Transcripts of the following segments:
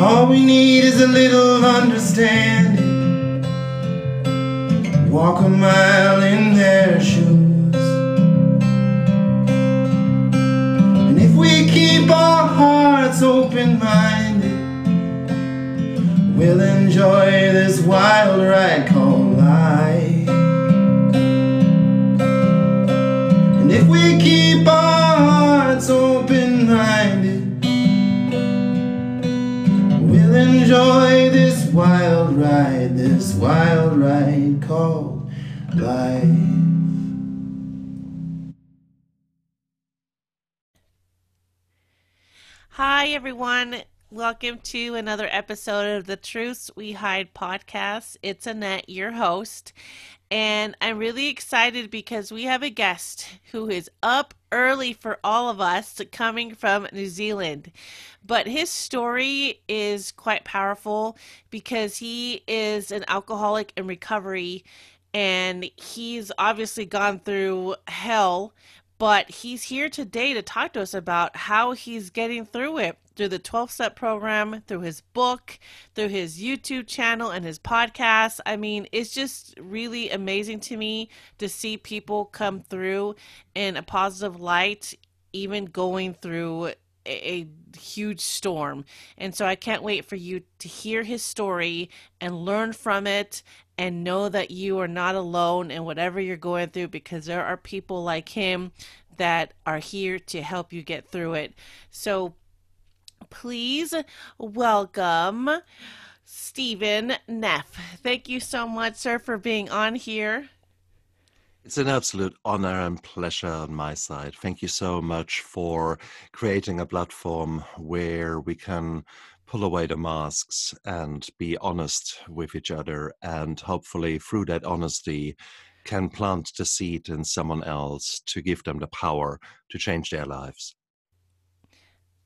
All we need is a little understanding. Walk a mile in their shoes. And if we keep our hearts open minded, we'll enjoy this wild ride called life. And if we keep enjoy this wild ride, this wild ride called life. Hi, everyone. Welcome to another episode of the Truths We Hide podcast. It's Annette, your host, and I'm really excited because we have a guest who is up early for all of us coming from New Zealand. But his story is quite powerful because he is an alcoholic in recovery and he's obviously gone through hell but he's here today to talk to us about how he's getting through it through the 12 step program, through his book, through his YouTube channel and his podcast. I mean, it's just really amazing to me to see people come through in a positive light, even going through a, a huge storm. And so I can't wait for you to hear his story and learn from it and know that you are not alone in whatever you're going through because there are people like him that are here to help you get through it. So please welcome Stephan Neff. Thank you so much, sir, for being on here. It's an absolute honor and pleasure on my side. Thank you so much for creating a platform where we can pull away the masks and be honest with each other and hopefully through that honesty can plant the seed in someone else to give them the power to change their lives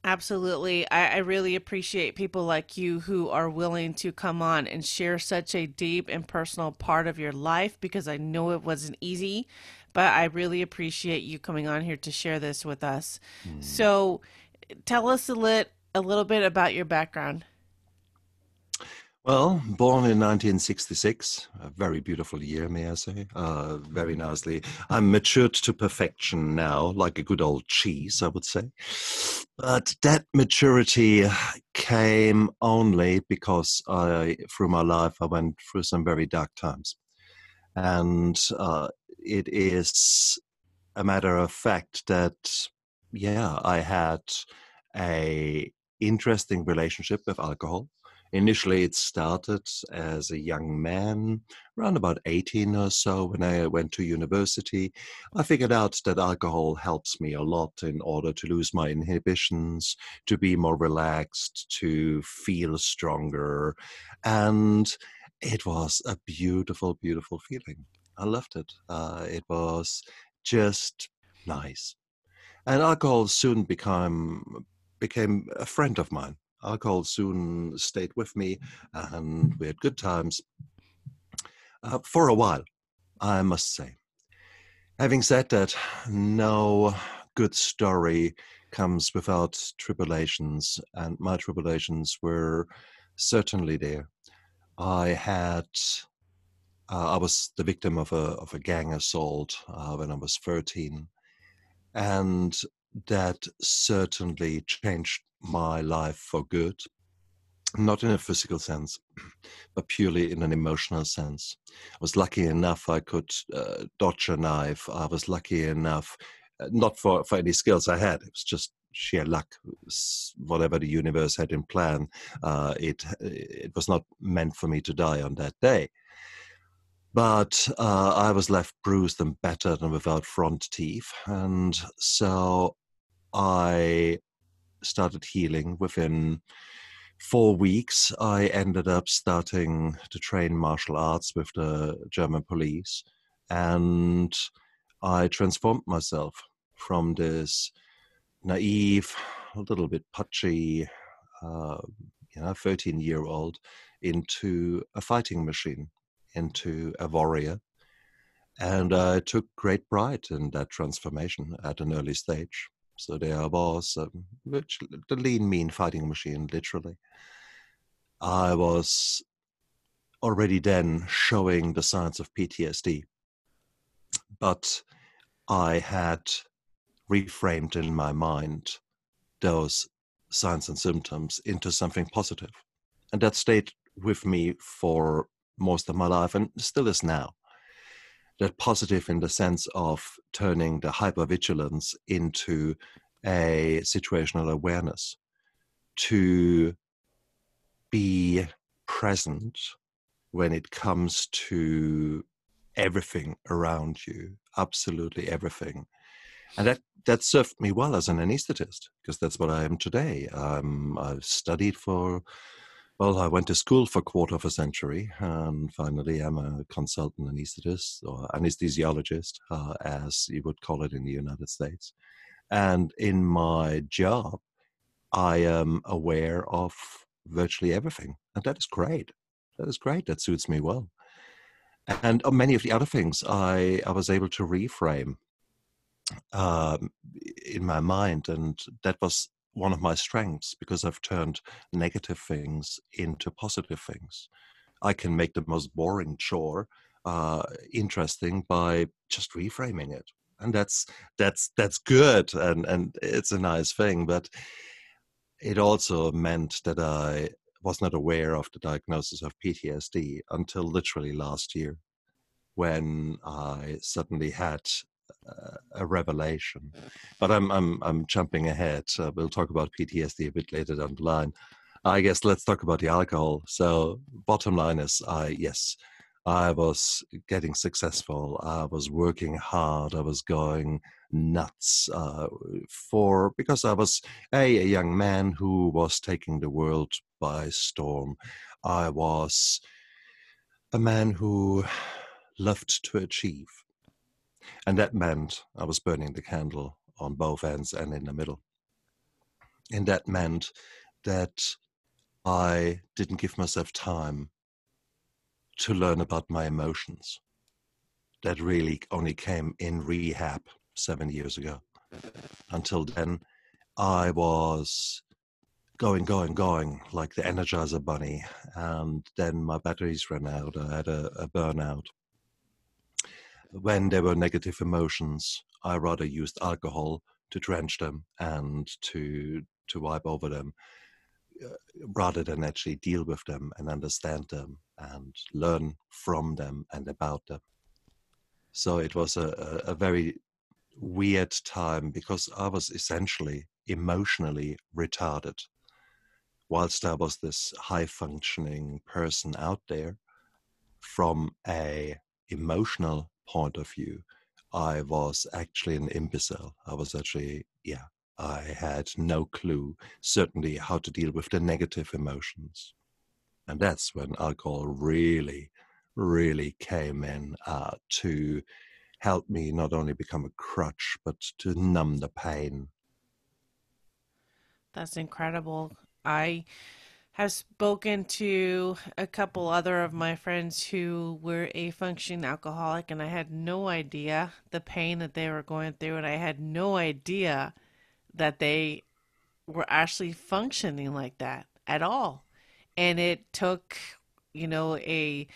Absolutely. I, I, really appreciate people like you who are willing to come on and share such a deep and personal part of your life because I know it wasn't easy, but I really appreciate you coming on here to share this with us. Mm. So tell us a, lit, a little bit about your background. Well, born in 1966, a very beautiful year, may I say, uh, very nicely. I'm matured to perfection now, like a good old cheese, I would say. But that maturity came only because I, through my life, I went through some very dark times. And uh, it is a matter of fact that, yeah, I had a interesting relationship with alcohol Initially, it started as a young man, around about 18 or so, when I went to university. I figured out that alcohol helps me a lot in order to lose my inhibitions, to be more relaxed, to feel stronger. And it was a beautiful, beautiful feeling. I loved it. Uh, it was just nice. And alcohol soon became became a friend of mine alcohol soon stayed with me, and we had good times uh, for a while, I must say. Having said that, no good story comes without tribulations, and my tribulations were certainly there. I had, uh, I was the victim of a of a gang assault uh, when I was thirteen, and that certainly changed my life for good, not in a physical sense, but purely in an emotional sense. I was lucky enough I could uh, dodge a knife. I was lucky enough, uh, not for, for any skills I had, it was just sheer luck. Whatever the universe had in plan, uh, it, it was not meant for me to die on that day. But uh, I was left bruised and battered and without front teeth. And so I started healing within four weeks. I ended up starting to train martial arts with the German police, and I transformed myself from this naive, a little bit pudgy, uh, you know, 13 year old into a fighting machine, into a warrior. And I took great pride in that transformation at an early stage. So there I was um, the lean, mean fighting machine, literally. I was already then showing the signs of PTSD. But I had reframed in my mind those signs and symptoms into something positive. And that stayed with me for most of my life and still is now. That positive in the sense of turning the hypervigilance into a situational awareness, to be present when it comes to everything around you, absolutely everything. And that, that served me well as an anesthetist because that's what I am today. Um, I've studied for, well, I went to school for a quarter of a century, and finally I'm a consultant anesthetist or anesthesiologist, uh, as you would call it in the United States. And in my job, I am aware of virtually everything, and that is great. That is great. That suits me well. And many of the other things, I, I was able to reframe um, in my mind, and that was one of my strengths because I've turned negative things into positive things. I can make the most boring chore uh, interesting by just reframing it, and that's that's that's good, and and it's a nice thing. But it also meant that I was not aware of the diagnosis of PTSD until literally last year when I suddenly had a revelation. But I'm I'm I'm jumping ahead. Uh, we'll talk about PTSD a bit later down the line. I guess let's talk about the alcohol. So bottom line is, I yes, I was getting successful. I was working hard. I was going nuts uh, for because I was a, a young man who was taking the world by storm. I was a man who loved to achieve, and that meant I was burning the candle on both ends and in the middle. And that meant that I didn't give myself time to learn about my emotions. That really only came in rehab seven years ago. Until then, I was going, going, going like the Energizer Bunny. And then my batteries ran out. I had a, a burnout. When there were negative emotions, I rather used alcohol to drench them and to to wipe over them uh, rather than actually deal with them and understand them and learn from them and about them. So it was a, a, very weird time because I was essentially emotionally retarded. Whilst I was this high functioning person out there, from a emotional point of view, I was actually an imbecile. I was actually, yeah, I had no clue, certainly, how to deal with the negative emotions. And that's when alcohol really, really came in uh, to help me not only become a crutch, but to numb the pain. That's incredible. I have spoken to a couple other of my friends who were a functioning alcoholic, and I had no idea the pain that they were going through, and I had no idea that they were actually functioning like that at all. And it took, you know, a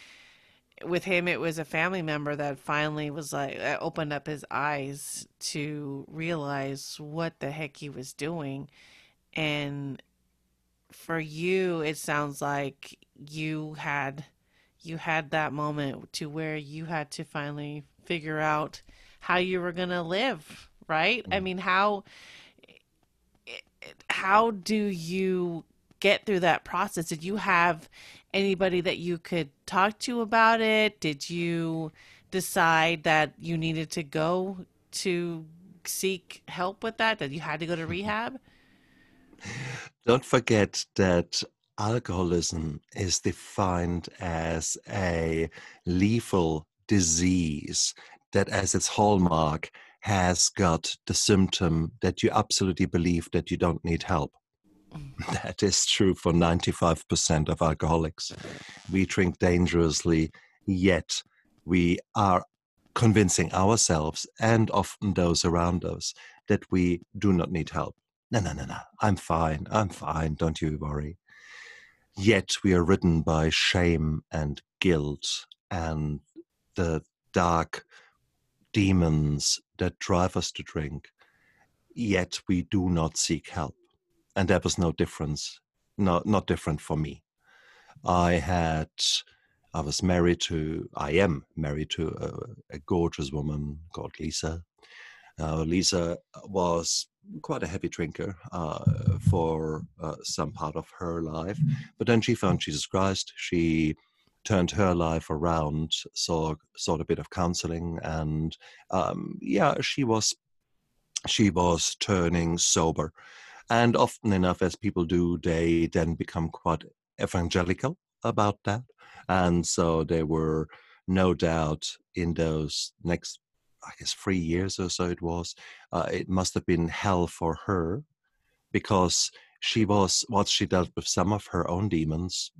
with him it was a family member that finally was like uh, opened up his eyes to realize what the heck he was doing and for you it sounds like you had you had that moment to where you had to finally figure out how you were going to live right mm-hmm. i mean how how do you get through that process did you have anybody that you could talk to about it? Did you decide that you needed to go to seek help with that? That you had to go to rehab? Don't forget that alcoholism is defined as a lethal disease that, as its hallmark, has got the symptom that you absolutely believe that you don't need help. Mm. That is true for 95% of alcoholics. We drink dangerously, yet we are convincing ourselves and often those around us that we do not need help. No, no, no, no. I'm fine. I'm fine. Don't you worry. yet we are ridden by shame and guilt and the dark demons that drive us to drink, yet we do not seek help. And that was no difference, not, not different for me. I had, I was married to, I am married to a, a gorgeous woman called Lisa. Uh, Lisa was quite a heavy drinker uh, for uh, some part of her life, but then she found Jesus Christ. She turned her life around, saw sought a bit of counseling, and um, yeah, she was she was turning sober. And often enough, as people do, they then become quite evangelical about that. And so they were no doubt in those next, I guess, three years or so it was, uh, it must have been hell for her because she was whilst she dealt with some of her own demons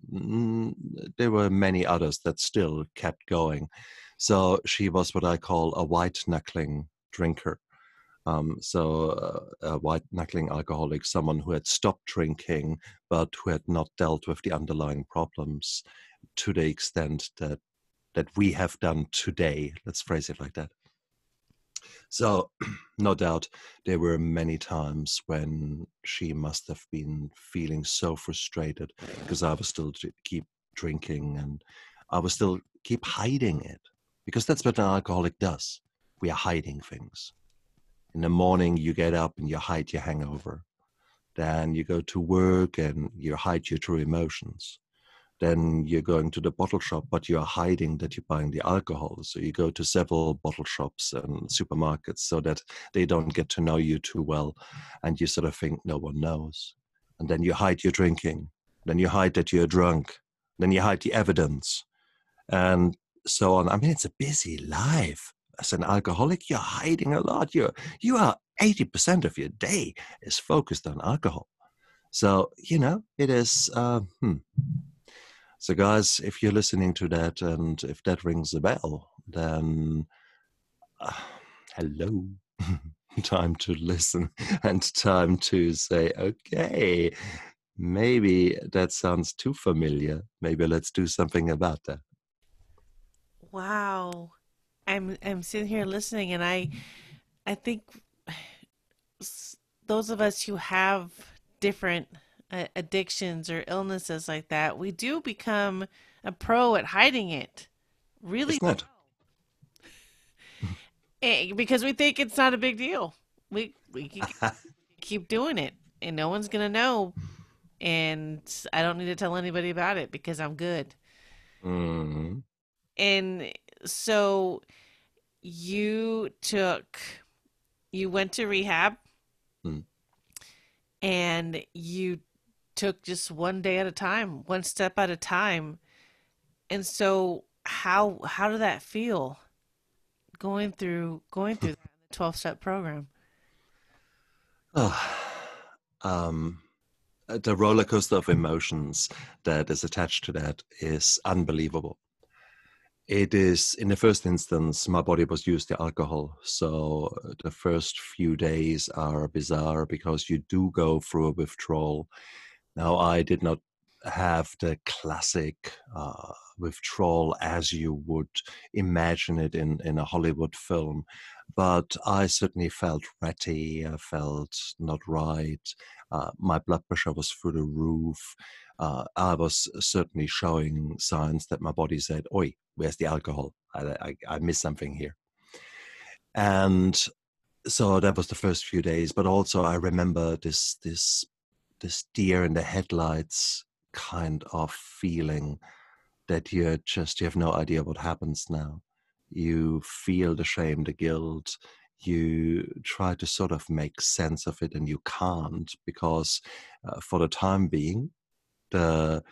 there were many others that still kept going. So she was what i call a white knuckling drinker. Um, so uh, a white knuckling alcoholic someone who had stopped drinking but who had not dealt with the underlying problems to the extent that that we have done today let's phrase it like that so, no doubt, there were many times when she must have been feeling so frustrated because I was still keep drinking and I was still keep hiding it because that's what an alcoholic does. We are hiding things. In the morning, you get up and you hide your hangover. Then you go to work and you hide your true emotions then you're going to the bottle shop, but you're hiding that you're buying the alcohol. So you go to several bottle shops and supermarkets so that they don't get to know you too well. And you sort of think no one knows. And then you hide your drinking. Then you hide that you're drunk. Then you hide the evidence. And so on. I mean, it's a busy life. As an alcoholic, you're hiding a lot. You're, you are 80% of your day is focused on alcohol. So, you know, it is, uh, hmm, so, guys, if you're listening to that and if that rings a bell, then uh, hello. time to listen and time to say, okay, maybe that sounds too familiar. Maybe let's do something about that. Wow. I'm I'm sitting here listening and I I think those of us who have different uh, addictions or illnesses like that, we do become a pro at hiding it. Really? Isn't it? because we think it's not a big deal. We we keep doing it, and no one's gonna know. And I don't need to tell anybody about it because I'm good. Mm-hmm. And so you took, you went to rehab, mm. and you took just one day at a time, one step at a time. And so how how did that feel going through going through the 12 step program? Oh, um, the roller coaster of emotions that is attached to that is unbelievable. It is, in the first instance, my body was used to alcohol. So the first few days are bizarre because you do go through a withdrawal now, I did not have the classic uh, withdrawal as you would imagine it in, in a Hollywood film, but I certainly felt ratty. I felt not right. Uh, my blood pressure was through the roof. Uh, I was certainly showing signs that my body said, Oi, where's the alcohol? I, I, I missed something here. And so that was the first few days, but also I remember this this this deer in the headlights kind of feeling that you're just you have no idea what happens now. You feel the shame the guilt. You try to sort of make sense of it and you can't because uh, for the time being the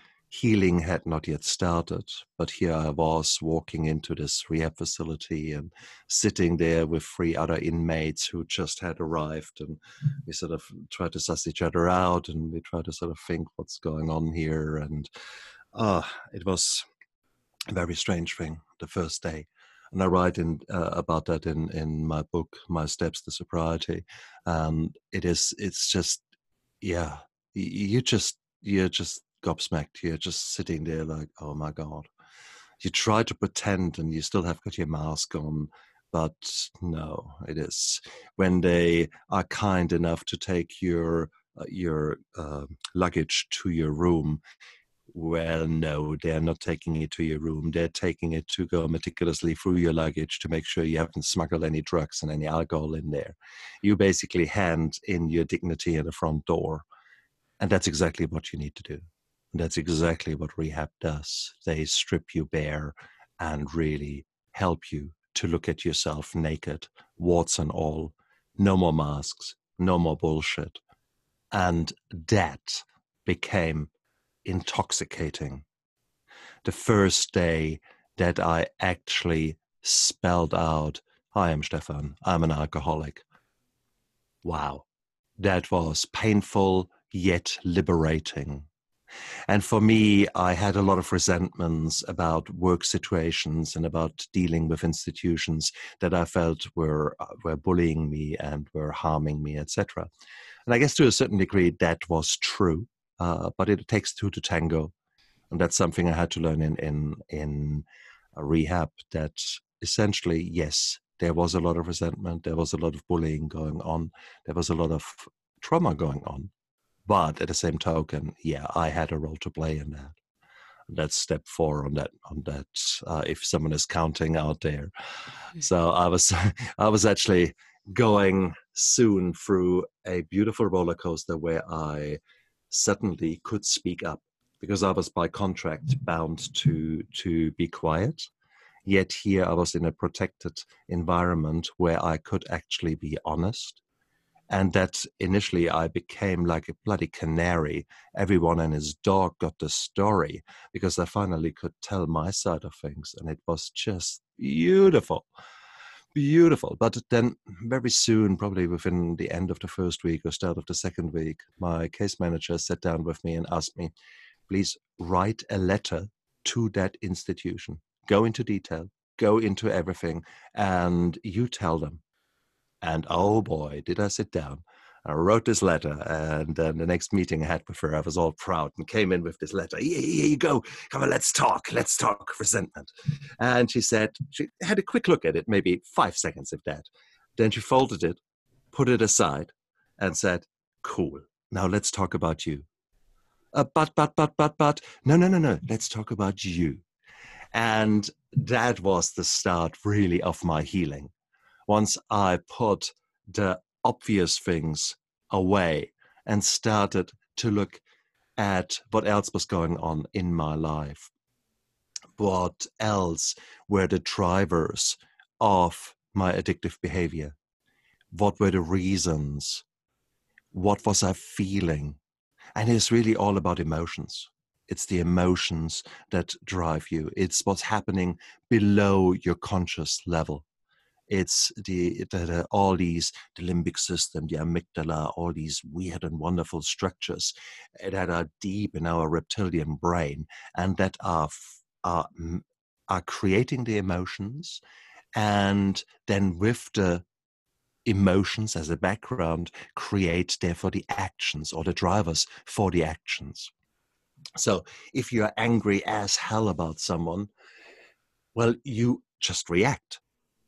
healing had not yet started, but here I was walking into this rehab facility and sitting there with three other inmates who just had arrived. And we sort of tried to suss each other out and we tried to sort of think what's going on here. And uh, it was a very strange thing the first day. And I write in, uh, about that in, in my book, My Steps to Sobriety. And it is, it's just, yeah, you just, you're just gobsmacked. You're just sitting there like, oh my God. You try to pretend and you still have got your mask on, but no, it is when they are kind enough to take your uh, your uh, luggage to your room well, no, they're not taking it to your room. They're taking it to go meticulously through your luggage to make sure you haven't smuggled any drugs and any alcohol in there. You basically hand in your dignity at the front door. And that's exactly what you need to do. And that's exactly what rehab does. They strip you bare and really help you to look at yourself naked, warts and all. No more masks, no more bullshit. And that became intoxicating. The first day that I actually spelled out, I'm Stephan, I'm an alcoholic. Wow, that was painful yet liberating. And for me, I had a lot of resentments about work situations and about dealing with institutions that I felt were uh, were bullying me and were harming me, etc. And I guess to a certain degree that was true. Uh, but it takes two to tango, and that's something I had to learn in in in rehab. That essentially, yes, there was a lot of resentment, there was a lot of bullying going on, there was a lot of trauma going on, but at the same token, yeah, I had a role to play in that. That's step four on that on that. Uh, if someone is counting out there, mm. so I was I was actually going soon through a beautiful roller coaster where I suddenly could speak up because I was by contract bound to to be quiet. Yet here I was in a protected environment where I could actually be honest. And that initially I became like a bloody canary. Everyone and his dog got the story because I finally could tell my side of things. And it was just beautiful beautiful. But then, very soon, probably within the end of the first week or start of the second week, my case manager sat down with me and asked me, please write a letter to that institution. Go into detail, go into everything, and you tell them. And oh boy, did I sit down. I wrote this letter, and then the next meeting I had with her, I was all proud and came in with this letter. Here, here you go. Come on, let's talk. Let's talk resentment. And she said, she had a quick look at it, maybe five seconds of that. Then she folded it, put it aside, and said, Cool. Now let's talk about you. Uh, but, but, but, but, but, no, no, no, no. Let's talk about you. And that was the start, really, of my healing. Once I put the obvious things away and started to look at what else was going on in my life. What else were the drivers of my addictive behavior? What were the reasons? What was I feeling? And it's really all about emotions. It's the emotions that drive you. It's what's happening below your conscious level. It's the, the, the, all these the limbic system, the amygdala, all these weird and wonderful structures eh, that are deep in our reptilian brain and that are are are creating the emotions, and then with the emotions as a background create therefore the actions or the drivers for the actions. So if you're angry as hell about someone, well, you just react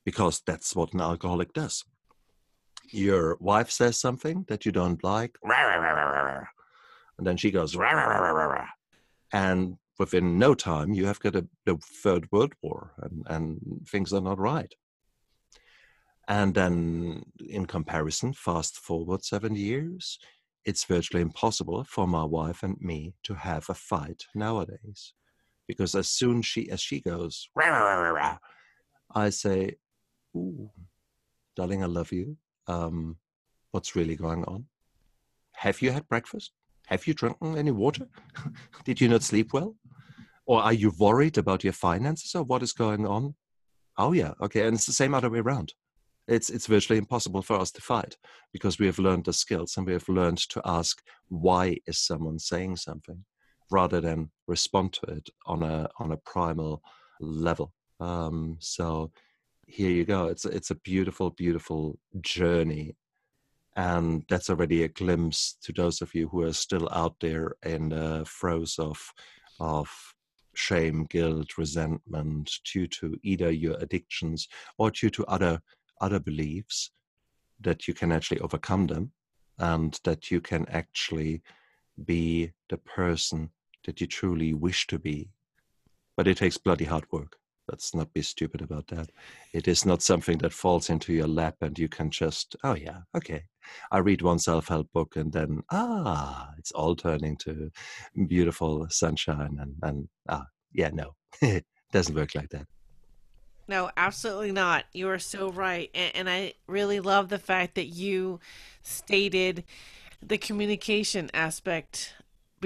because that's what an alcoholic does. Your wife says something that you don't like, and then she goes, and within no time you have got a, a third world war, and, and things are not right. And then, in comparison, fast forward seven years, it's virtually impossible for my wife and me to have a fight nowadays, because as soon she as she goes, I say, Ooh, darling, I love you. Um, what's really going on? Have you had breakfast? Have you drunken any water? Did you not sleep well? Or are you worried about your finances or what is going on? Oh yeah, okay, and it's the same other way around. It's it's virtually impossible for us to fight because we have learned the skills and we have learned to ask why is someone saying something rather than respond to it on a on a primal level. Um, so here you go. It's it's a beautiful, beautiful journey, and that's already a glimpse to those of you who are still out there in the throes of of shame guilt resentment due to either your addictions or due to other other beliefs that you can actually overcome them and that you can actually be the person that you truly wish to be but it takes bloody hard work let's not be stupid about that it is not something that falls into your lap and you can just oh yeah okay i read one self-help book and then ah it's all turning to beautiful sunshine and and ah yeah no it doesn't work like that no, absolutely not. You are so right. And, and, I really love the fact that you stated the communication aspect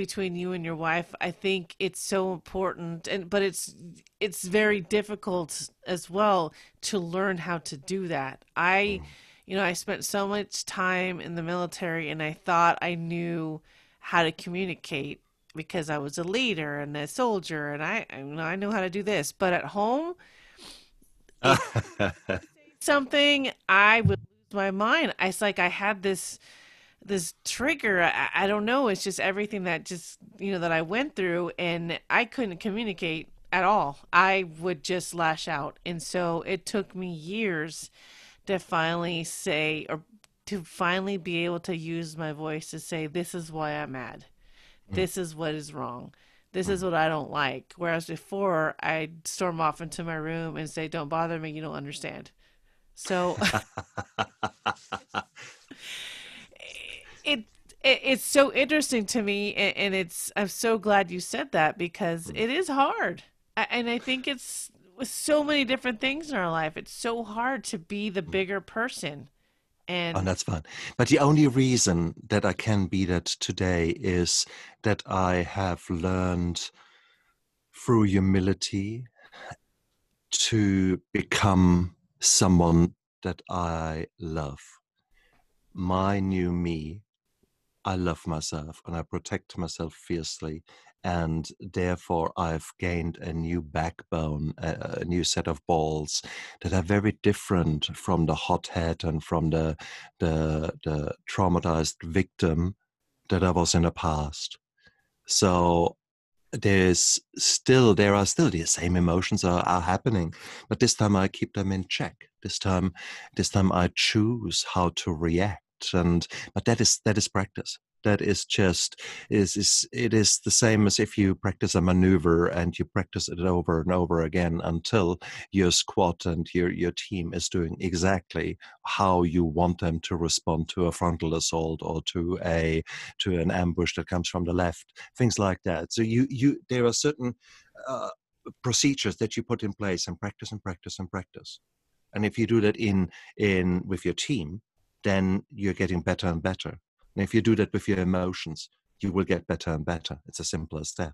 between you and your wife i think it's so important and but it's it's very difficult as well to learn how to do that. I mm-hmm. you know i spent so much time in the military and i thought i knew how to communicate because i was a leader and a soldier and i you know i know how to do this. But at home something i would lose my mind. It's like i had this this trigger I, I don't know. It's just everything that just you know that i went through and i couldn't communicate at all. I would just lash out. And so it took me years to finally say or to finally be able to use my voice to say this is why i'm mad. Mm. this is what is wrong. This is what i don't like. Whereas before i'd storm off into my room and say don't bother me. You don't understand. So it, it it's so interesting to me and, and, it's i'm so glad you said that because mm. it is hard and i think it's with so many different things in our life it's so hard to be the mm. bigger person and oh, that's fine but the only reason that i can be that today is that i have learned through humility to become someone that i love my new me I love myself and I protect myself fiercely. And therefore, I've gained a new backbone, a, new set of balls that are very different from the hothead and from the, the, the traumatized victim that I was in the past. So there's still there are still the same emotions are, are happening but this time i keep them in check this time this time i choose how to react and but that is that is practice. That is just is is it is the same as if you practice a maneuver and you practice it over and over again until your squad and your your team is doing exactly how you want them to respond to a frontal assault or to a to an ambush that comes from the left things like that. So you you there are certain uh, procedures that you put in place and practice and practice and practice. And if you do that in in with your team then you're getting better and better. And if you do that with your emotions, you will get better and better. It's as simple as that.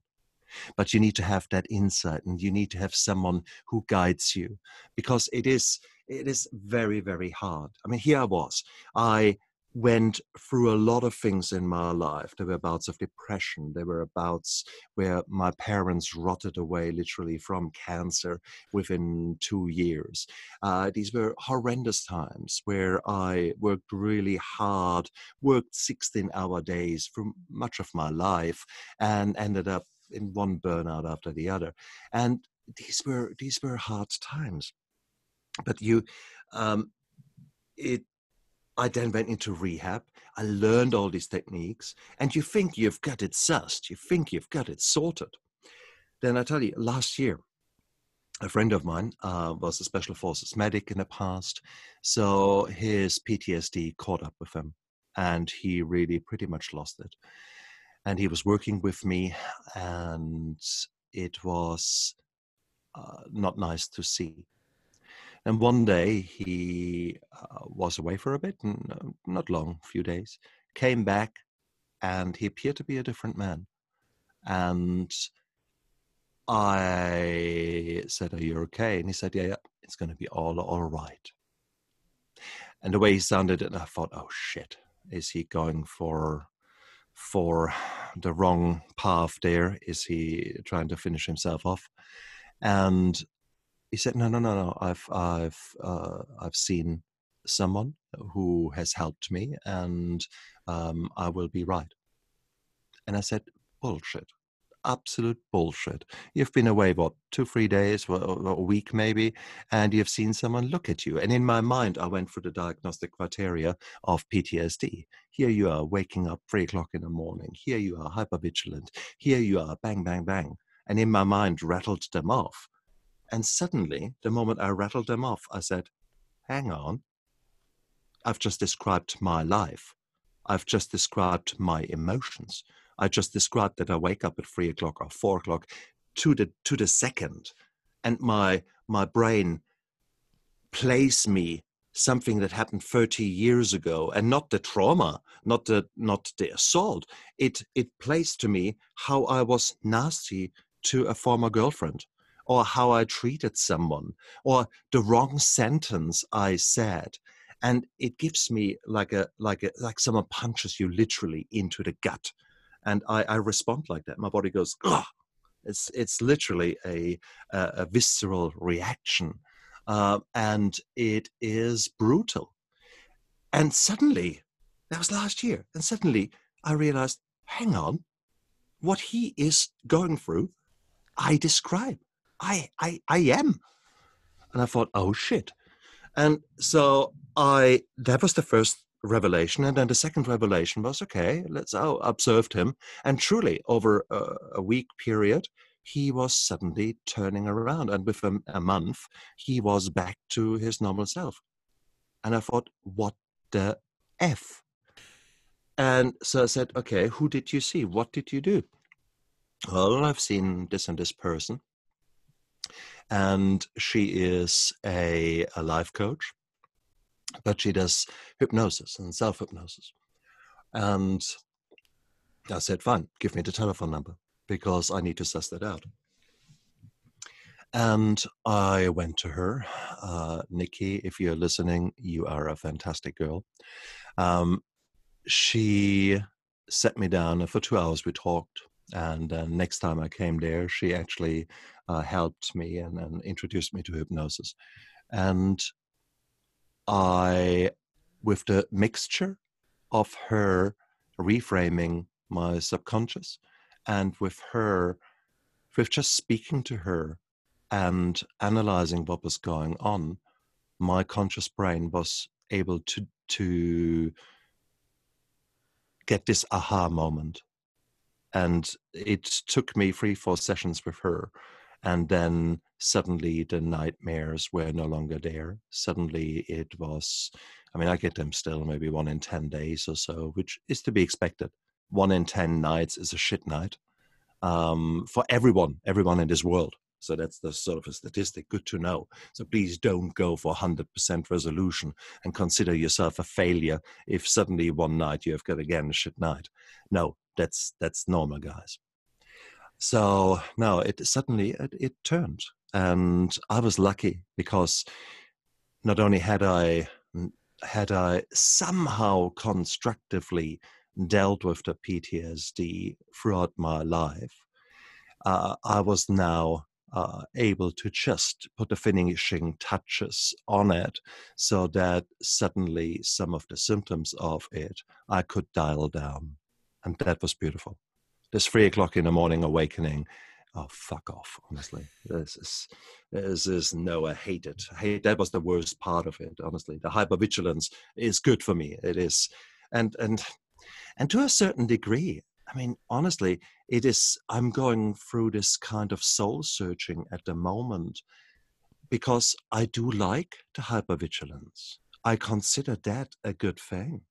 But you need to have that insight and you need to have someone who guides you because it is it is very, very hard. I mean, here I was. I went through a lot of things in my life. There were bouts of depression. There were bouts where my parents rotted away literally from cancer within two years. Uh, these were horrendous times where I worked really hard, worked 16 hour days for much of my life, and ended up in one burnout after the other. And these were these were hard times. But you um, it I then went into rehab. I learned all these techniques, and you think you've got it sussed, you think you've got it sorted. Then I tell you, last year, a friend of mine uh, was a special forces medic in the past, so his PTSD caught up with him, and he really pretty much lost it. And he was working with me, and it was uh, not nice to see. And one day he uh, was away for a bit, uh, not long, a few days, came back, and he appeared to be a different man. And I said, Are you okay? And he said, Yeah, yeah it's going to be all all right. And the way he sounded, and I thought, Oh shit, is he going for for the wrong path there? Is he trying to finish himself off? And he said, "No, no, no, no. I've, I've, uh, I've seen someone who has helped me, and um, I will be right. And I said, bullshit. Absolute bullshit. You've been away, what, two, three days, or a week maybe, and you've seen someone look at you. And in my mind, I went through the diagnostic criteria of PTSD. Here you are waking up three o'clock in the morning. Here you are hypervigilant. Here you are bang, bang, bang. And in my mind, rattled them off. And suddenly, the moment I rattled them off, I said, hang on. I've just described my life. I've just described my emotions. I just described that I wake up at three o'clock or four o'clock to the to the second, and my my brain plays me something that happened 30 years ago and not the trauma not the not the assault it it plays to me how i was nasty to a former girlfriend or how i treated someone or the wrong sentence i said and it gives me like a like a like someone punches you literally into the gut and I, I respond like that. My body goes, Ugh! it's it's literally a a, a visceral reaction, uh, and it is brutal. And suddenly, that was last year, and suddenly I realized, hang on, what he is going through, I describe. I I I am, and I thought, oh shit, and so I that was the first revelation. And then the second revelation was okay, let's oh, observed him. And truly, over a, a week period, he was suddenly turning around. And within a month, he was back to his normal self. And I thought, what the F? And so I said, okay, who did you see? What did you do? Well, I've seen this and this person. And she is a, a life coach but she does hypnosis and self hypnosis. And I said, fine, give me the telephone number because I need to suss that out. And I went to her, uh, Nikki, if you're listening, you are a fantastic girl. Um, she set me down, and for two hours we talked. And uh, next time I came there, she actually uh, helped me and, and introduced me to hypnosis. And I, with the mixture of her reframing my subconscious and with her, with just speaking to her and analyzing what was going on, my conscious brain was able to to get this aha moment. And it took me three, four sessions with her and then suddenly the nightmares were no longer there. Suddenly it was i mean i get them still maybe one in 10 days or so which is to be expected. One in 10 nights is a shit night um, for everyone everyone in this world. So that's the sort of a statistic. Good to know. So please don't go for 100% resolution and consider yourself a failure if suddenly one night you have got again a shit night. No that's that's normal guys so now it suddenly it, it turned, and I was lucky because not only had I had I somehow constructively dealt with the PTSD throughout my life, uh, I was now uh, able to just put the finishing touches on it so that suddenly some of the symptoms of it I could dial down. And that was beautiful this three o'clock in the morning awakening. Oh, fuck off! Honestly, this is this is no. I hate it. I hate that was the worst part of it. Honestly, the hypervigilance is good for me. It is, and and and to a certain degree. I mean, honestly, it is. I'm going through this kind of soul searching at the moment because I do like the hypervigilance. I consider that a good thing.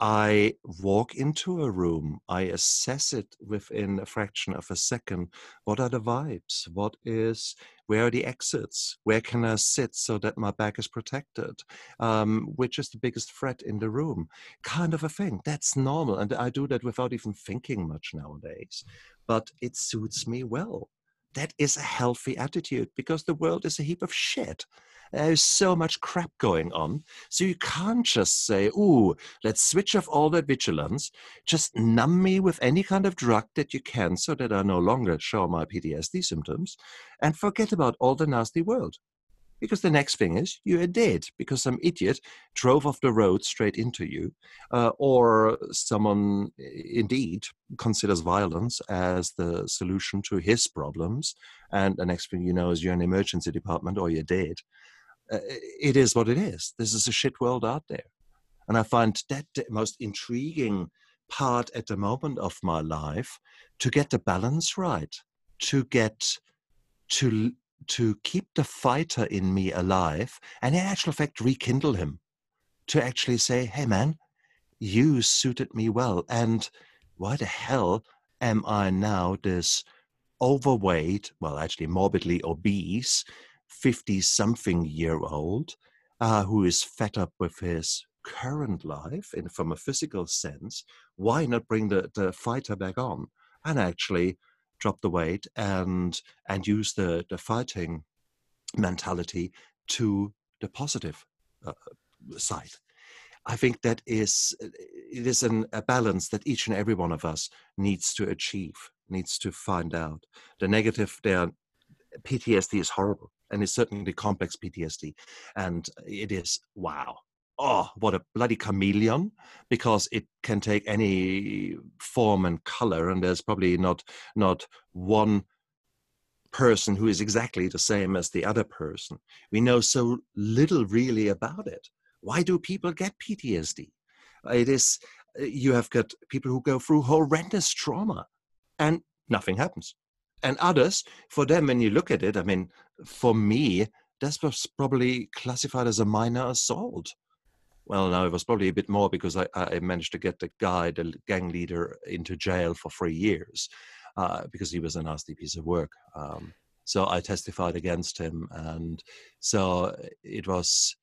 I walk into a room, I assess it within a fraction of a second. What are the vibes? What is, where are the exits? Where can I sit so that my back is protected? Um, which is the biggest threat in the room? Kind of a thing. That's normal. And I do that without even thinking much nowadays. But it suits me well. That is a healthy attitude because the world is a heap of shit. There's so much crap going on. So you can't just say, ooh, let's switch off all that vigilance. Just numb me with any kind of drug that you can so that I no longer show my PTSD symptoms and forget about all the nasty world. Because the next thing is you're dead because some idiot drove off the road straight into you, uh, or someone indeed considers violence as the solution to his problems, and the next thing you know is you're in emergency department or you're dead. Uh, it is what it is. This is a shit world out there, and I find that the most intriguing part at the moment of my life to get the balance right, to get to to keep the fighter in me alive and in actual fact rekindle him. To actually say hey man you suited me well and why the hell am i now this overweight well actually morbidly obese 50 something year old uh, who is fed up with his current life in from a physical sense? Why not bring the, the fighter back on? And actually drop the weight and and use the the fighting mentality to the positive uh, side. I think that is it is an, a balance that each and every one of us needs to achieve needs to find out. The negative there ptsd is horrible and it's certainly complex ptsd and it is wow oh, what a bloody chameleon, because it can take any form and color, and there's probably not not one person who is exactly the same as the other person. We know so little really about it. Why do people get PTSD? It is uh, you have got people who go through horrendous trauma, and nothing happens. And others, for them, when you look at it, I mean, for me, that was probably classified as a minor assault well, no, it was probably a bit more because I, I managed to get the guy, the gang leader, into jail for three years uh, because he was a nasty piece of work. Um, so I testified against him, and so it was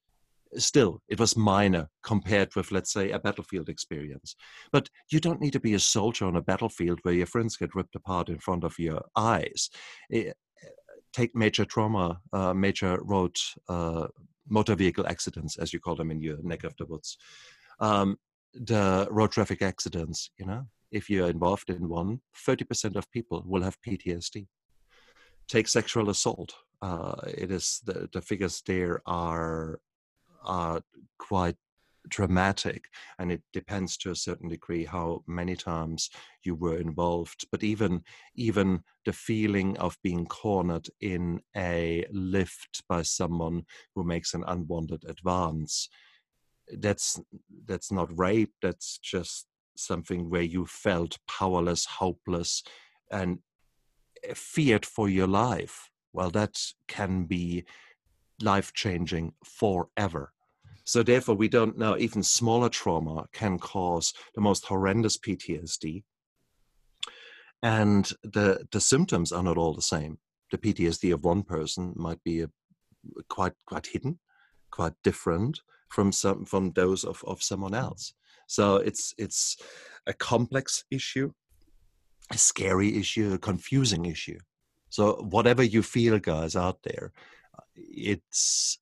still it was minor compared with let's say a battlefield experience but you don't need to be a soldier on a battlefield where your friends get ripped apart in front of your eyes it, eh, take major trauma uh, major road uh, motor vehicle accidents, as you call them in your neck of the woods. Um, the road traffic accidents, you know, if you're involved in one, 30% of people will have PTSD. Take sexual assault. Uh, it is the, the figures there are are quite dramatic and it depends to a certain degree how many times you were involved. But even even the feeling of being cornered in a lift by someone who makes an unwanted advance that's that's not rape that's just something where you felt powerless hopeless and eh, feared for your life. Well that can be life changing forever so therefore, we don't know. Even smaller trauma can cause the most horrendous PTSD, and the the symptoms are not all the same. The PTSD of one person might be a, quite quite hidden, quite different from some from those of of someone else. So it's it's a complex issue, a scary issue, a confusing issue. So whatever you feel, guys out there, uh, it's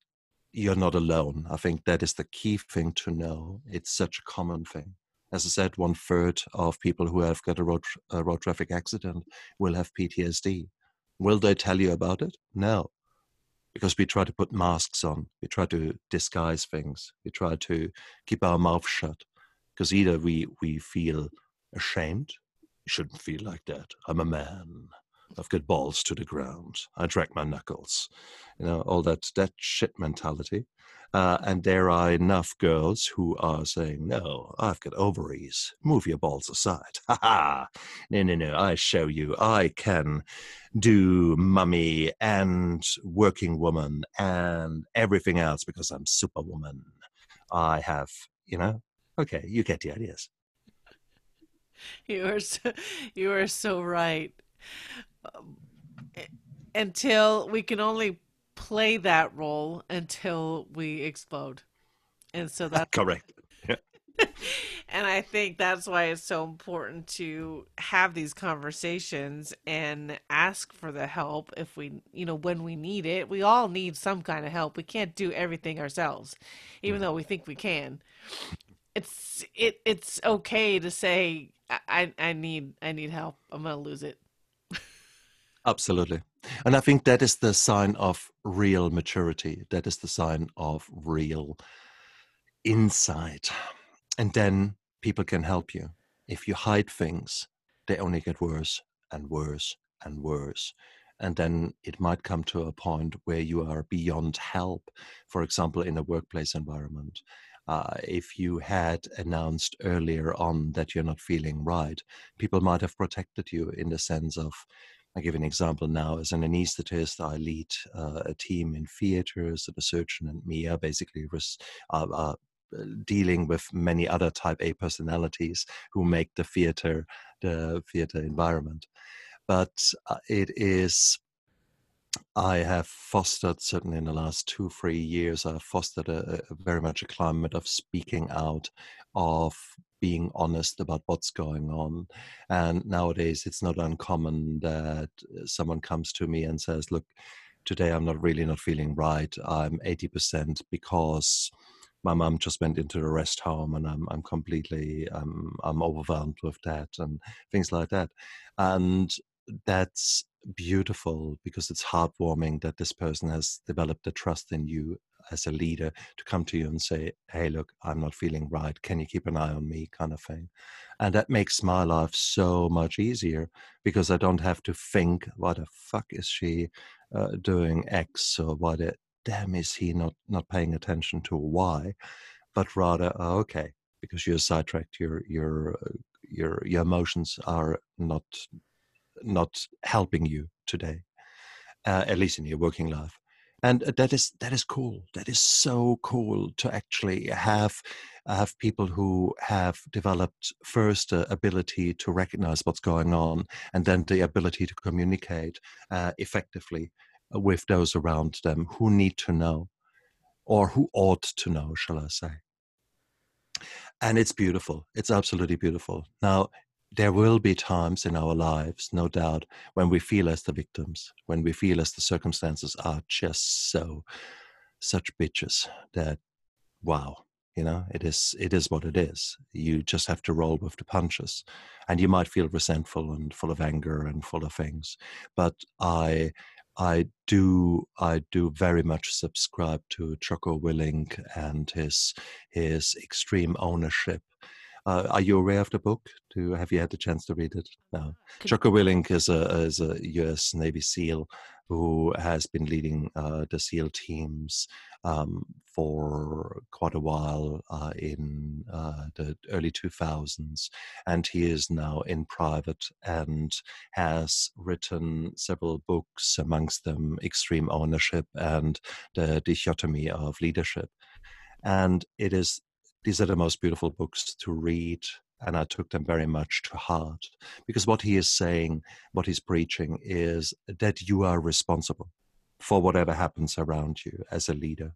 you're not alone. I think that is the key thing to know. It's such a common thing. As I said, one third of people who have got a road, a road traffic accident will have PTSD. Will they tell you about it? No, because we try to put masks on. We try to disguise things. We try to keep our mouth shut. Because either we, we feel ashamed, you shouldn't feel like that. I'm a man. I've got balls to the ground. I drag my knuckles. You know, all that that shit mentality. Uh, and there are enough girls who are saying, "No, I've got ovaries. Move your balls aside." Ha ha! No, no, no. I show you. I can do mummy and working woman and everything else because I'm superwoman. I have, you know. Okay, you get the ideas. You are so, you are so right until we can only play that role until we explode. And so that's correct. Yeah. and I think that's why it's so important to have these conversations and ask for the help if we, you know, when we need it. We all need some kind of help. We can't do everything ourselves, even though we think we can. It's it it's okay to say I I need I need help. I'm going to lose it. Absolutely. And I think that is the sign of real maturity. That is the sign of real insight. And then people can help you. If you hide things, they only get worse and worse and worse. And then it might come to a point where you are beyond help, for example, in a workplace environment. Uh, if you had announced earlier on that you're not feeling right, people might have protected you in the sense of I give an example now. As an anesthetist, I lead uh, a team in theaters. The surgeon and me are basically res- uh, uh, dealing with many other type A personalities who make the theater the theater environment. But uh, it is I have fostered, certainly in the last two, three years, I've fostered a, a, very much a climate of speaking out, of being honest about what's going on. And nowadays, it's not uncommon that uh, someone comes to me and says, Look, today I'm not really not feeling right. I'm 80% because my mom just went into the rest home and I'm, I'm completely, um, I'm overwhelmed with that and things like that. And that's beautiful because it's heartwarming that this person has developed a trust in you as a leader to come to you and say, Hey, look, I'm not feeling right. Can you keep an eye on me? kind of thing. And that makes my life so much easier because I don't have to think, why the fuck is she uh, doing X or why the damn is he not, not paying attention to Y, but rather, oh, okay, because you're sidetracked, your, your, uh, your, your emotions are not not helping you today, uh, at least in your working life. And that is that is cool. That is so cool to actually have have people who have developed first the ability to recognize what's going on, and then the ability to communicate uh, effectively with those around them who need to know, or who ought to know, shall I say? and it's beautiful. It's absolutely beautiful. Now, there will be times in our lives, no doubt, when we feel as the victims, when we feel as the circumstances are just so, such bitches that, wow, you know, it is, it is what it is. You just have to roll with the punches, and you might feel resentful and full of anger and full of things. But I, I do, I do very much subscribe to Jocko Willink and his his extreme ownership uh, are you aware of the book? Do have you had the chance to read it? No. Jocko Willink is a is a U.S. Navy SEAL who has been leading uh, the SEAL teams um, for quite a while uh, in uh, the early 2000s, and he is now in private and has written several books, amongst them Extreme Ownership and the Dichotomy of Leadership. And it is these are the most beautiful books to read and I took them very much to heart because what he is saying, what he's preaching is that you are responsible for whatever happens around you as a leader.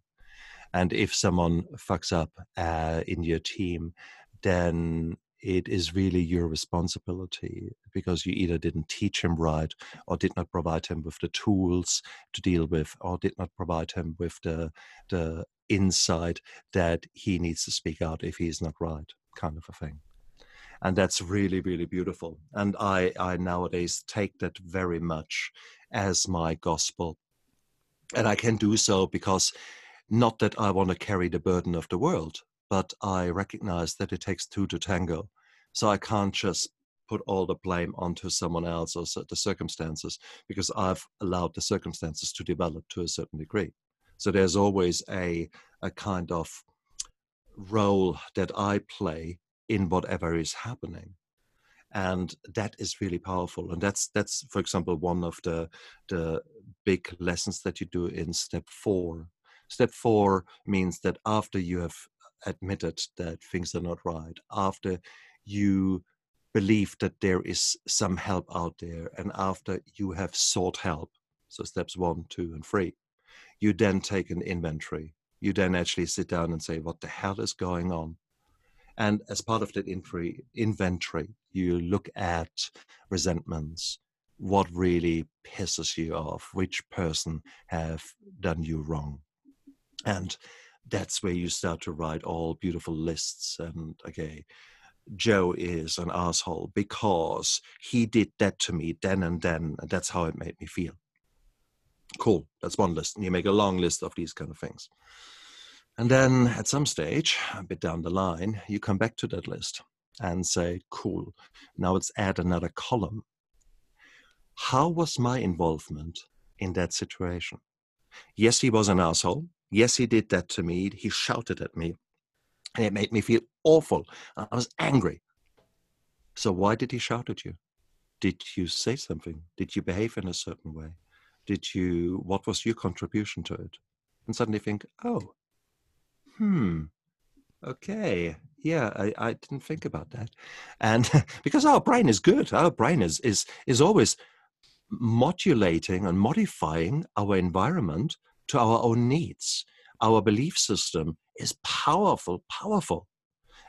And if someone fucks up uh, in your team, then it is really your responsibility because you either didn't teach him right or did not provide him with the tools to deal with or did not provide him with the the insight that he needs to speak out if he's not right, kind of a thing. And that's really, really beautiful. And I, I nowadays take that very much as my gospel. And I can do so because not that I want to carry the burden of the world, but I recognize that it takes two to tango. So I can't just put all the blame onto someone else or the circumstances because I've allowed the circumstances to develop to a certain degree. So there's always a a kind of role that I play in whatever is happening. And that is really powerful. And that's that's for example one of the the big lessons that you do in step 4 step 4 means that after you have admitted that things are not right after you believe that there is some help out there and after you have sought help. So steps 1 2 and 3 you then take an inventory. You then actually sit down and say, what the hell is going on? And as part of that inventory, you look at resentments, what really pisses you off, which person have done you wrong. And that's where you start to write all beautiful lists and okay, Joe is an asshole because he did that to me then and then, and that's how it made me feel Cool. That's one list. And you make a long list of these kind of things. And then at some stage, a bit down the line, you come back to that list and say, cool, now let's add another column. How was my involvement in that situation? Yes, he was an asshole. Yes, he did that to me. He shouted at me. And it made me feel awful. I was angry. So why did he shout at you? Did you say something? Did you behave in a certain way? Did you, what was your contribution to it? And suddenly think, oh, hmm, okay, yeah, I, I didn't think about that. And because our brain is good, our brain is, is, is always modulating and modifying our environment to our own needs. Our belief system is powerful, powerful.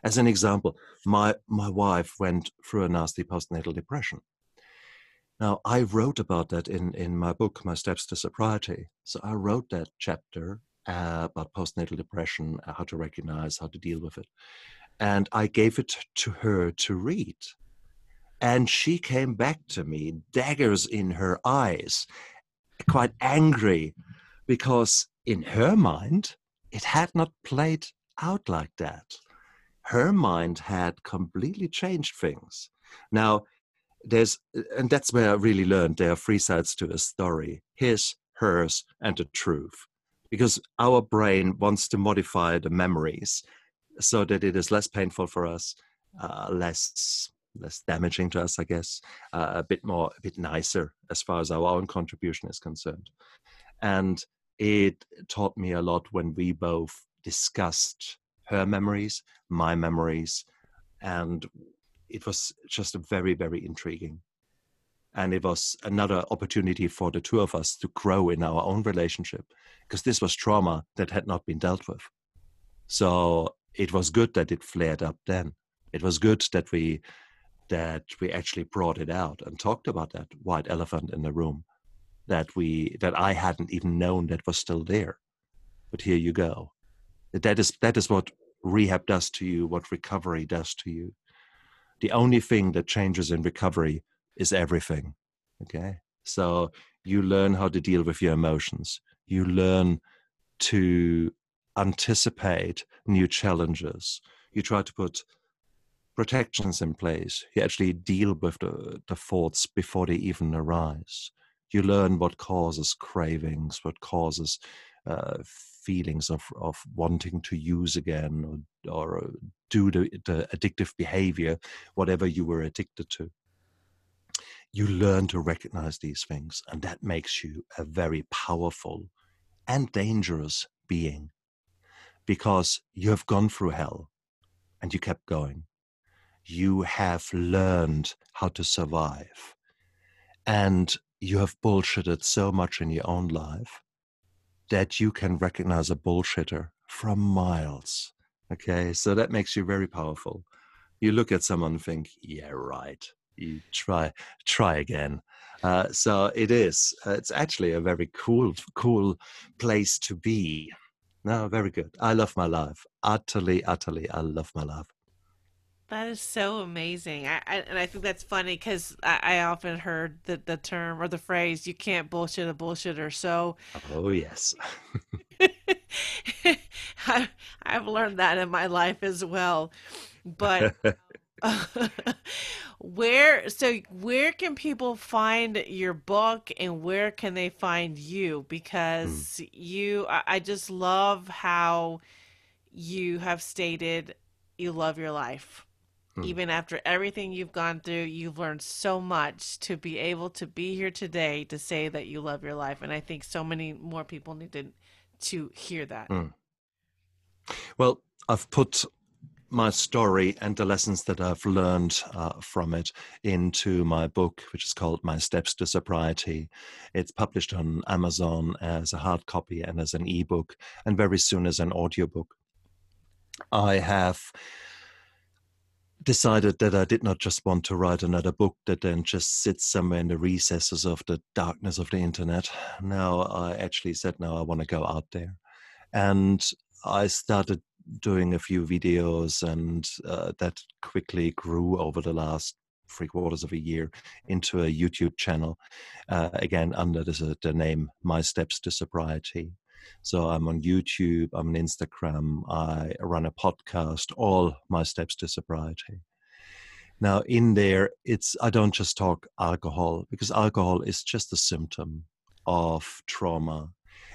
As an example, my, my wife went through a nasty postnatal depression. Now, I wrote about that in, in my book, My Steps to Sobriety. So I wrote that chapter uh, about postnatal depression, uh, how to recognize, how to deal with it. And I gave it to her to read. And she came back to me, daggers in her eyes, quite angry, because in her mind, it had not played out like that. Her mind had completely changed things. Now, there's, and that's where I really learned there are three sides to a story his, hers, and the truth. Because our brain wants to modify the memories so that it is less painful for us, uh, less less damaging to us, I guess, uh, a bit more, a bit nicer as far as our own contribution is concerned. And it taught me a lot when we both discussed her memories, my memories, and it was just very, very intriguing. And it was another opportunity for the two of us to grow in our own relationship because this was trauma that had not been dealt with. So it was good that it flared up then. It was good that we that we actually brought it out and talked about that white elephant in the room that we that I hadn't even known that was still there. But here you go. That is that is what rehab does to you, what recovery does to you. The only thing that changes in recovery is everything. Okay. So you learn how to deal with your emotions. You learn to anticipate new challenges. You try to put protections in place. You actually deal with the, the thoughts before they even arise. You learn what causes cravings, what causes uh, feelings of, of wanting to use again or, or do the, the addictive behavior, whatever you were addicted to. You learn to recognize these things, and that makes you a very powerful and dangerous being because you have gone through hell and you kept going you have learned how to survive. And you have bullshitted so much in your own life that you can recognize a bullshitter from miles. Okay, so that makes you very powerful. You look at someone and think, yeah, right. You try, try again. Uh, so it is. Uh, it's actually a very cool, cool place to be. No, very good. I love my life. Utterly, utterly, I love my life. That is so amazing. I, I and I think that's funny because I, I, often heard the, the term or the phrase, you can't bullshit a bullshitter. So, oh, yes. I, I've learned that in my life as well. But where, so where can people find your book and where can they find you? Because mm. you, I, I just love how you have stated you love your life Hmm. Even after everything you've gone through, you've learned so much to be able to be here today to say that you love your life. And I think so many more people need to, to hear that. Hmm. Well, I've put my story and the lessons that I've learned uh, from it into my book, which is called My Steps to Sobriety. It's published on Amazon as a hard copy and as an ebook, and very soon as an audiobook. I have decided that I did not just want to write another book that then just sits somewhere in the recesses of the darkness of the internet. Now I actually said, now I want to go out there. And I started doing a few videos, and uh, that quickly grew over the last three quarters of a year into a YouTube channel, uh, again under the, the name My Steps to Sobriety. So I'm on YouTube, I'm on Instagram, I run a podcast, all my steps to sobriety. Now, in there, it's I don't just talk alcohol because alcohol is just a symptom of trauma.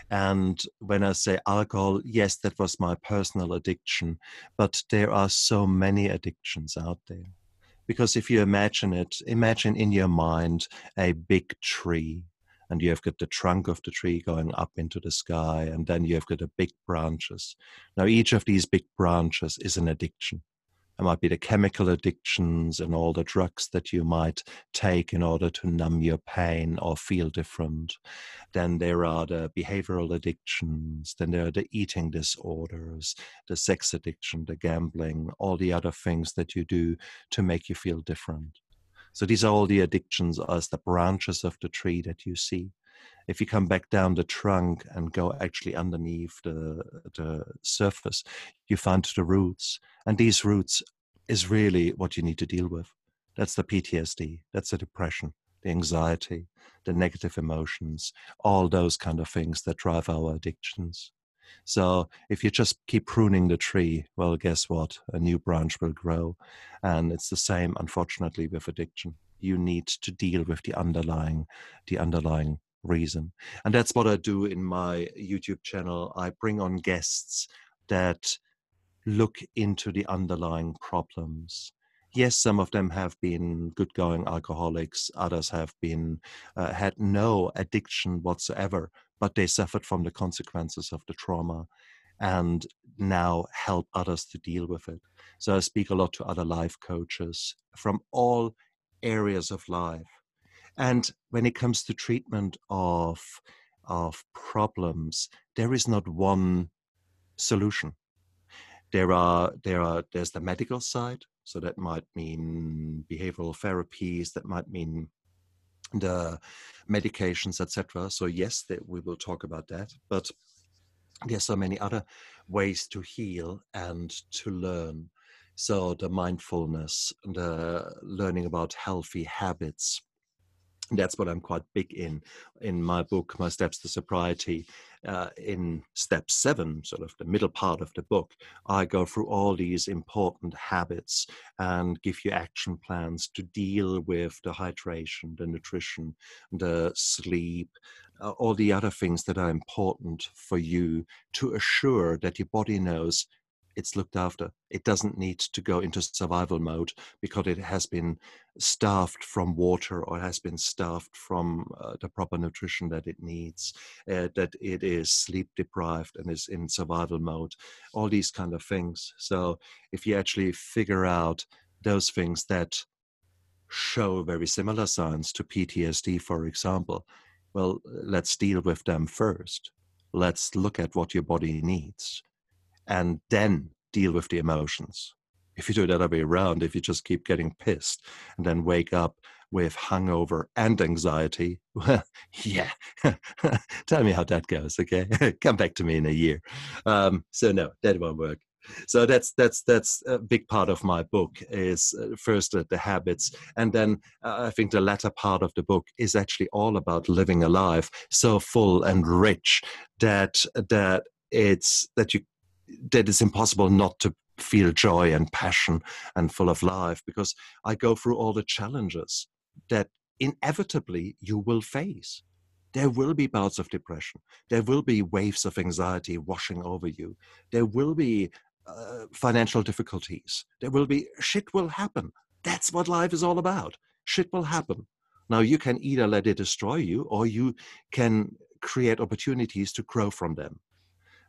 And when I say alcohol, yes, that was my personal addiction, but there are so many addictions out there. Because if you imagine it, imagine in your mind a big tree and you have got the trunk of the tree going up into the sky, and then you have got the big branches. Now, each of these big branches is an addiction. It might be the chemical addictions and all the drugs that you might take in order to numb your pain or feel different. Then there are the behavioral addictions. Then there are the eating disorders, the sex addiction, the gambling, all the other things that you do to make you feel different. So these are all the addictions as the branches of the tree that you see. If you come back down the trunk and go actually underneath the, the surface, you find the roots. And these roots is really what you need to deal with. That's the PTSD, that's the depression, the anxiety, the negative emotions, all those kind of things that drive our addictions. So if you just keep pruning the tree, well, guess what? A new branch will grow. And it's the same, unfortunately, with addiction. You need to deal with the underlying, the underlying reason. And that's what I do in my YouTube channel. I bring on guests that look into the underlying problems. Yes, some of them have been good going alcoholics, others have been uh, had no addiction whatsoever, but they suffered from the consequences of the trauma and now help others to deal with it. So I speak a lot to other life coaches from all areas of life. And when it comes to treatment of, of problems, there is not one solution. There are there are there's the medical side, so that might mean behavioral therapies, that might mean the medications, etc. So yes, that we will talk about that, but there's so many other ways to heal and to learn. So the mindfulness, the learning about healthy habits, that's what I'm quite big in in my book, My Steps to Sobriety. Uh, in step seven, sort of the middle part of the book, I go through all these important habits and give you action plans to deal with the hydration, the nutrition, the sleep, uh, all the other things that are important for you to assure that your body knows it's looked after. It doesn't need to go into survival mode because it has been starved from water or has been starved from uh, the proper nutrition that it needs, uh, that it is sleep deprived and is in survival mode, all these kind of things. So if you actually figure out those things that show very similar signs to PTSD, for example, well, let's deal with them first. Let's look at what your body needs and then deal with the emotions. If you do it the other way around, if you just keep getting pissed and then wake up with hangover and anxiety, well, yeah, tell me how that goes, okay? Come back to me in a year. Um, so no, that won't work. So that's that's that's a big part of my book is uh, first the habits, and then uh, I think the latter part of the book is actually all about living a life so full and rich that that it's that you that it's impossible not to feel joy and passion and full of life because I go through all the challenges that inevitably you will face. There will be bouts of depression. There will be waves of anxiety washing over you. There will be uh, financial difficulties. There will be shit will happen. That's what life is all about. Shit will happen. Now you can either let it destroy you or you can create opportunities to grow from them.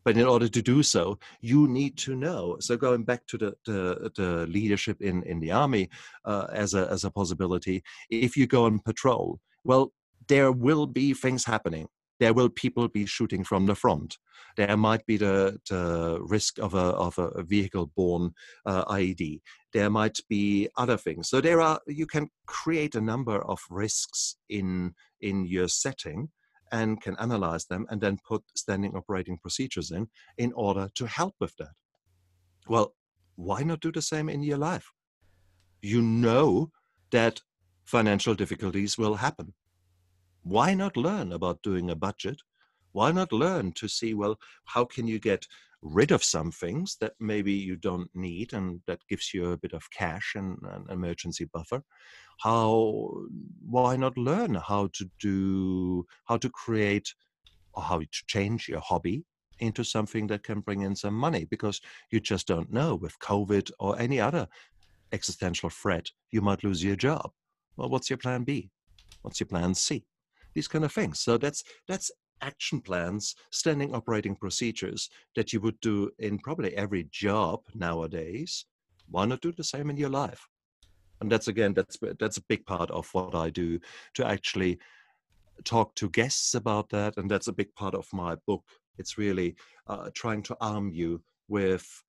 But in order to do so, you need to know. So going back to the the, the leadership in in the army uh, as a as a possibility, if you go on patrol, well, there will be things happening. There will people be shooting from the front. There might be the, the risk of a of a vehicle-borne uh, IED. There might be other things. So there are you can create a number of risks in in your setting and can analyze them and then put standing operating procedures in in order to help with that. Well, why not do the same in your life? You know that financial difficulties will happen. Why not learn about doing a budget? Why not learn to see, well, how can you get rid of some things that maybe you don't need and that gives you a bit of cash and an emergency buffer? How, why not learn how to do, how to create or how to change your hobby into something that can bring in some money because you just don't know with COVID or any other existential threat, you might lose your job. Well, what's your plan B? What's your plan C? These kind of things. So that's that's action plans, standing operating procedures that you would do in probably every job nowadays. Why not do the same in your life? And that's again, that's that's a big part of what I do to actually talk to guests about that, and that's a big part of my book. It's really uh, trying to arm you with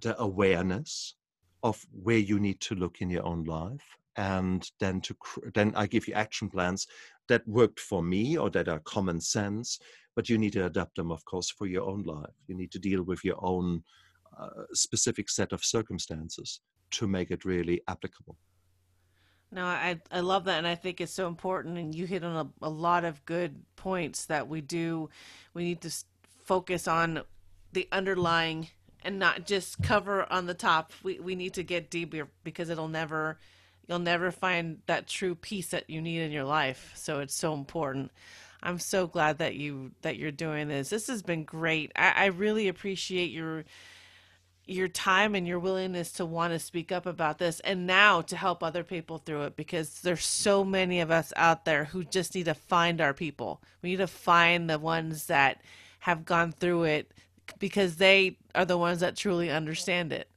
the awareness of where you need to look in your own life and then to then i give you action plans that worked for me or that are common sense but you need to adapt them of course for your own life. You need to deal with your own uh, specific set of circumstances to make it really applicable. No i i love that and i think it's so important and you hit on a, a lot of good points that we do. We need to focus on the underlying and not just cover on the top. We we need to get deeper because it'll never you'll never find that true peace that you need in your life. So it's so important. I'm so glad that you that you're doing this. This has been great. I, I really appreciate your your time and your willingness to want to speak up about this and now to help other people through it because there's so many of us out there who just need to find our people. We need to find the ones that have gone through it because they are the ones that truly understand it.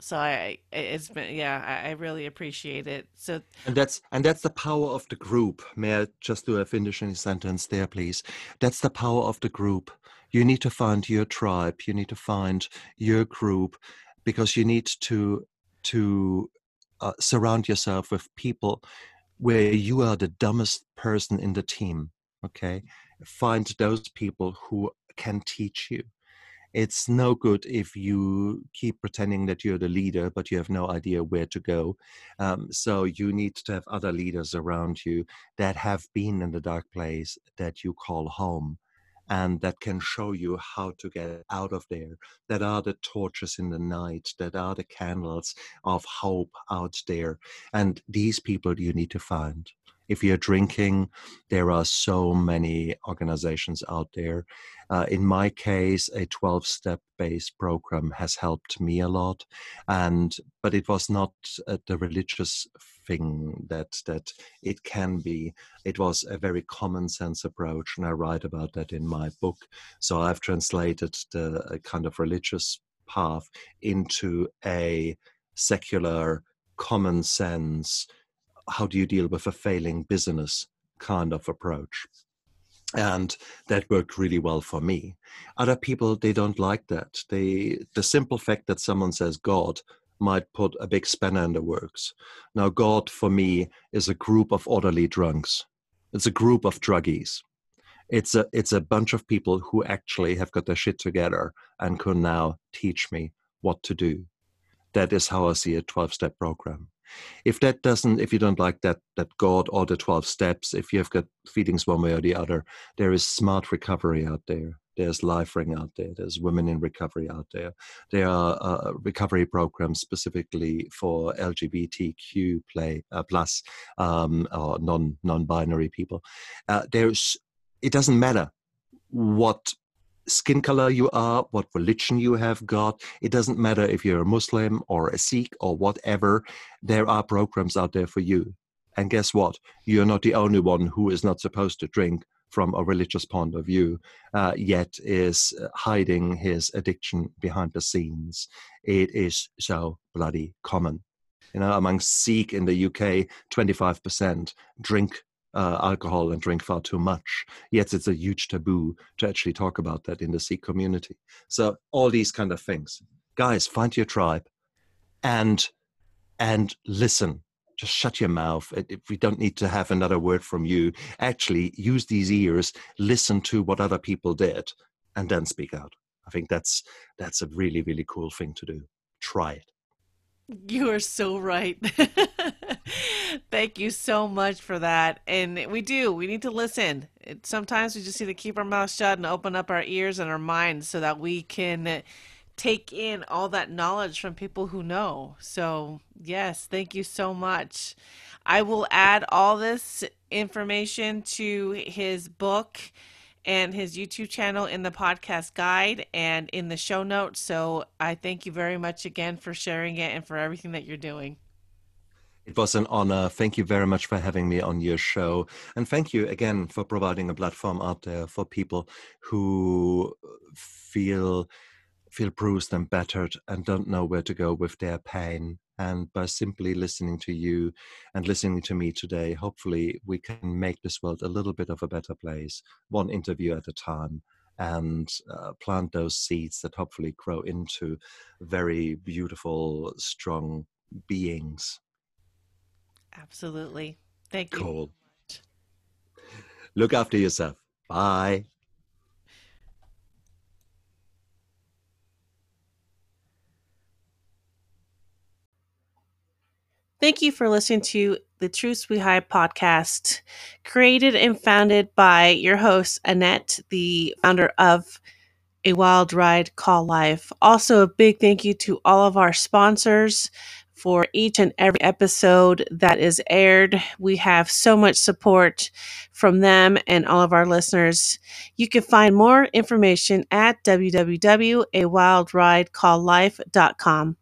So I, it's been, yeah, I, really appreciate it. So, and that's and that's the power of the group. May I just do a finishing sentence there, please? That's the power of the group. You need to find your tribe. You need to find your group, because you need to to uh, surround yourself with people where you are the dumbest person in the team. Okay, find those people who can teach you it's no good if you keep pretending that you're the leader, but you have no idea where to go. Um, so you need to have other leaders around you that have been in the dark place that you call home and that can show you how to get out of there. That are the torches in the night, that are the candles of hope out there. And these people you need to find. If you're drinking, there are so many organizations out there. Uh, in my case, a 12 step based program has helped me a lot. And, but it was not uh, the religious thing that, that it can be. It was a very common sense approach. And I write about that in my book. So I've translated the kind of religious path into a secular, common sense, how do you deal with a failing business kind of approach? And that worked really well for me. Other people they don't like that. They the simple fact that someone says god might put a big spanner in the works. Now god for me is a group of orderly drunks. It's a group of druggies. It's a it's a bunch of people who actually have got their shit together and can now teach me what to do. That is how i see a 12 step program if that doesn't if you don't like that that god or the 12 steps if you have got feelings one way or the other there is smart recovery out there. There's LifeRing out there. There's women in recovery out there. There are uh, recovery programs specifically for lgbtq play uh, plus um, or non non-binary people. Uh, there's it doesn't matter what skin color you are, what religion you have got. It doesn't matter if you're a Muslim or a Sikh or whatever. There are programs out there for you. And guess what? You're not the only one who is not supposed to drink from a religious point of view, uh, yet is hiding his addiction behind the scenes. It is so bloody common. You know, among Sikh in the UK, 25% drink uh, alcohol and drink far too much. Yet it's a huge taboo to actually talk about that in the Sikh community. So all these kind of things, guys, find your tribe, and and listen. Just shut your mouth. If we don't need to have another word from you, actually use these ears, listen to what other people did, and then speak out. I think that's that's a really really cool thing to do. Try it. You are so right. Thank you so much for that. And we do, we need to listen. It, sometimes we just need to keep our mouth shut and open up our ears and our minds so that we can take in all that knowledge from people who know. So, yes, thank you so much. I will add all this information to his book and his YouTube channel in the podcast guide and in the show notes. So I thank you very much again for sharing it and for everything that you're doing. It was an honor. Thank you very much for having me on your show. And thank you again for providing a platform out there for people who feel feel bruised and battered and don't know where to go with their pain. And by simply listening to you and listening to me today, hopefully we can make this world a little bit of a better place, one interview at a time, and uh, plant those seeds that hopefully grow into very beautiful, strong beings. Absolutely. Thank you. Cool. Look after yourself. Bye. Thank you for listening to the Truths We Hide podcast, created and founded by your host, Annette, the founder of A Wild Ride Called Life. Also, a big thank you to all of our sponsors for each and every episode that is aired. We have so much support from them and all of our listeners. You can find more information at www.awildridecalledlife.com.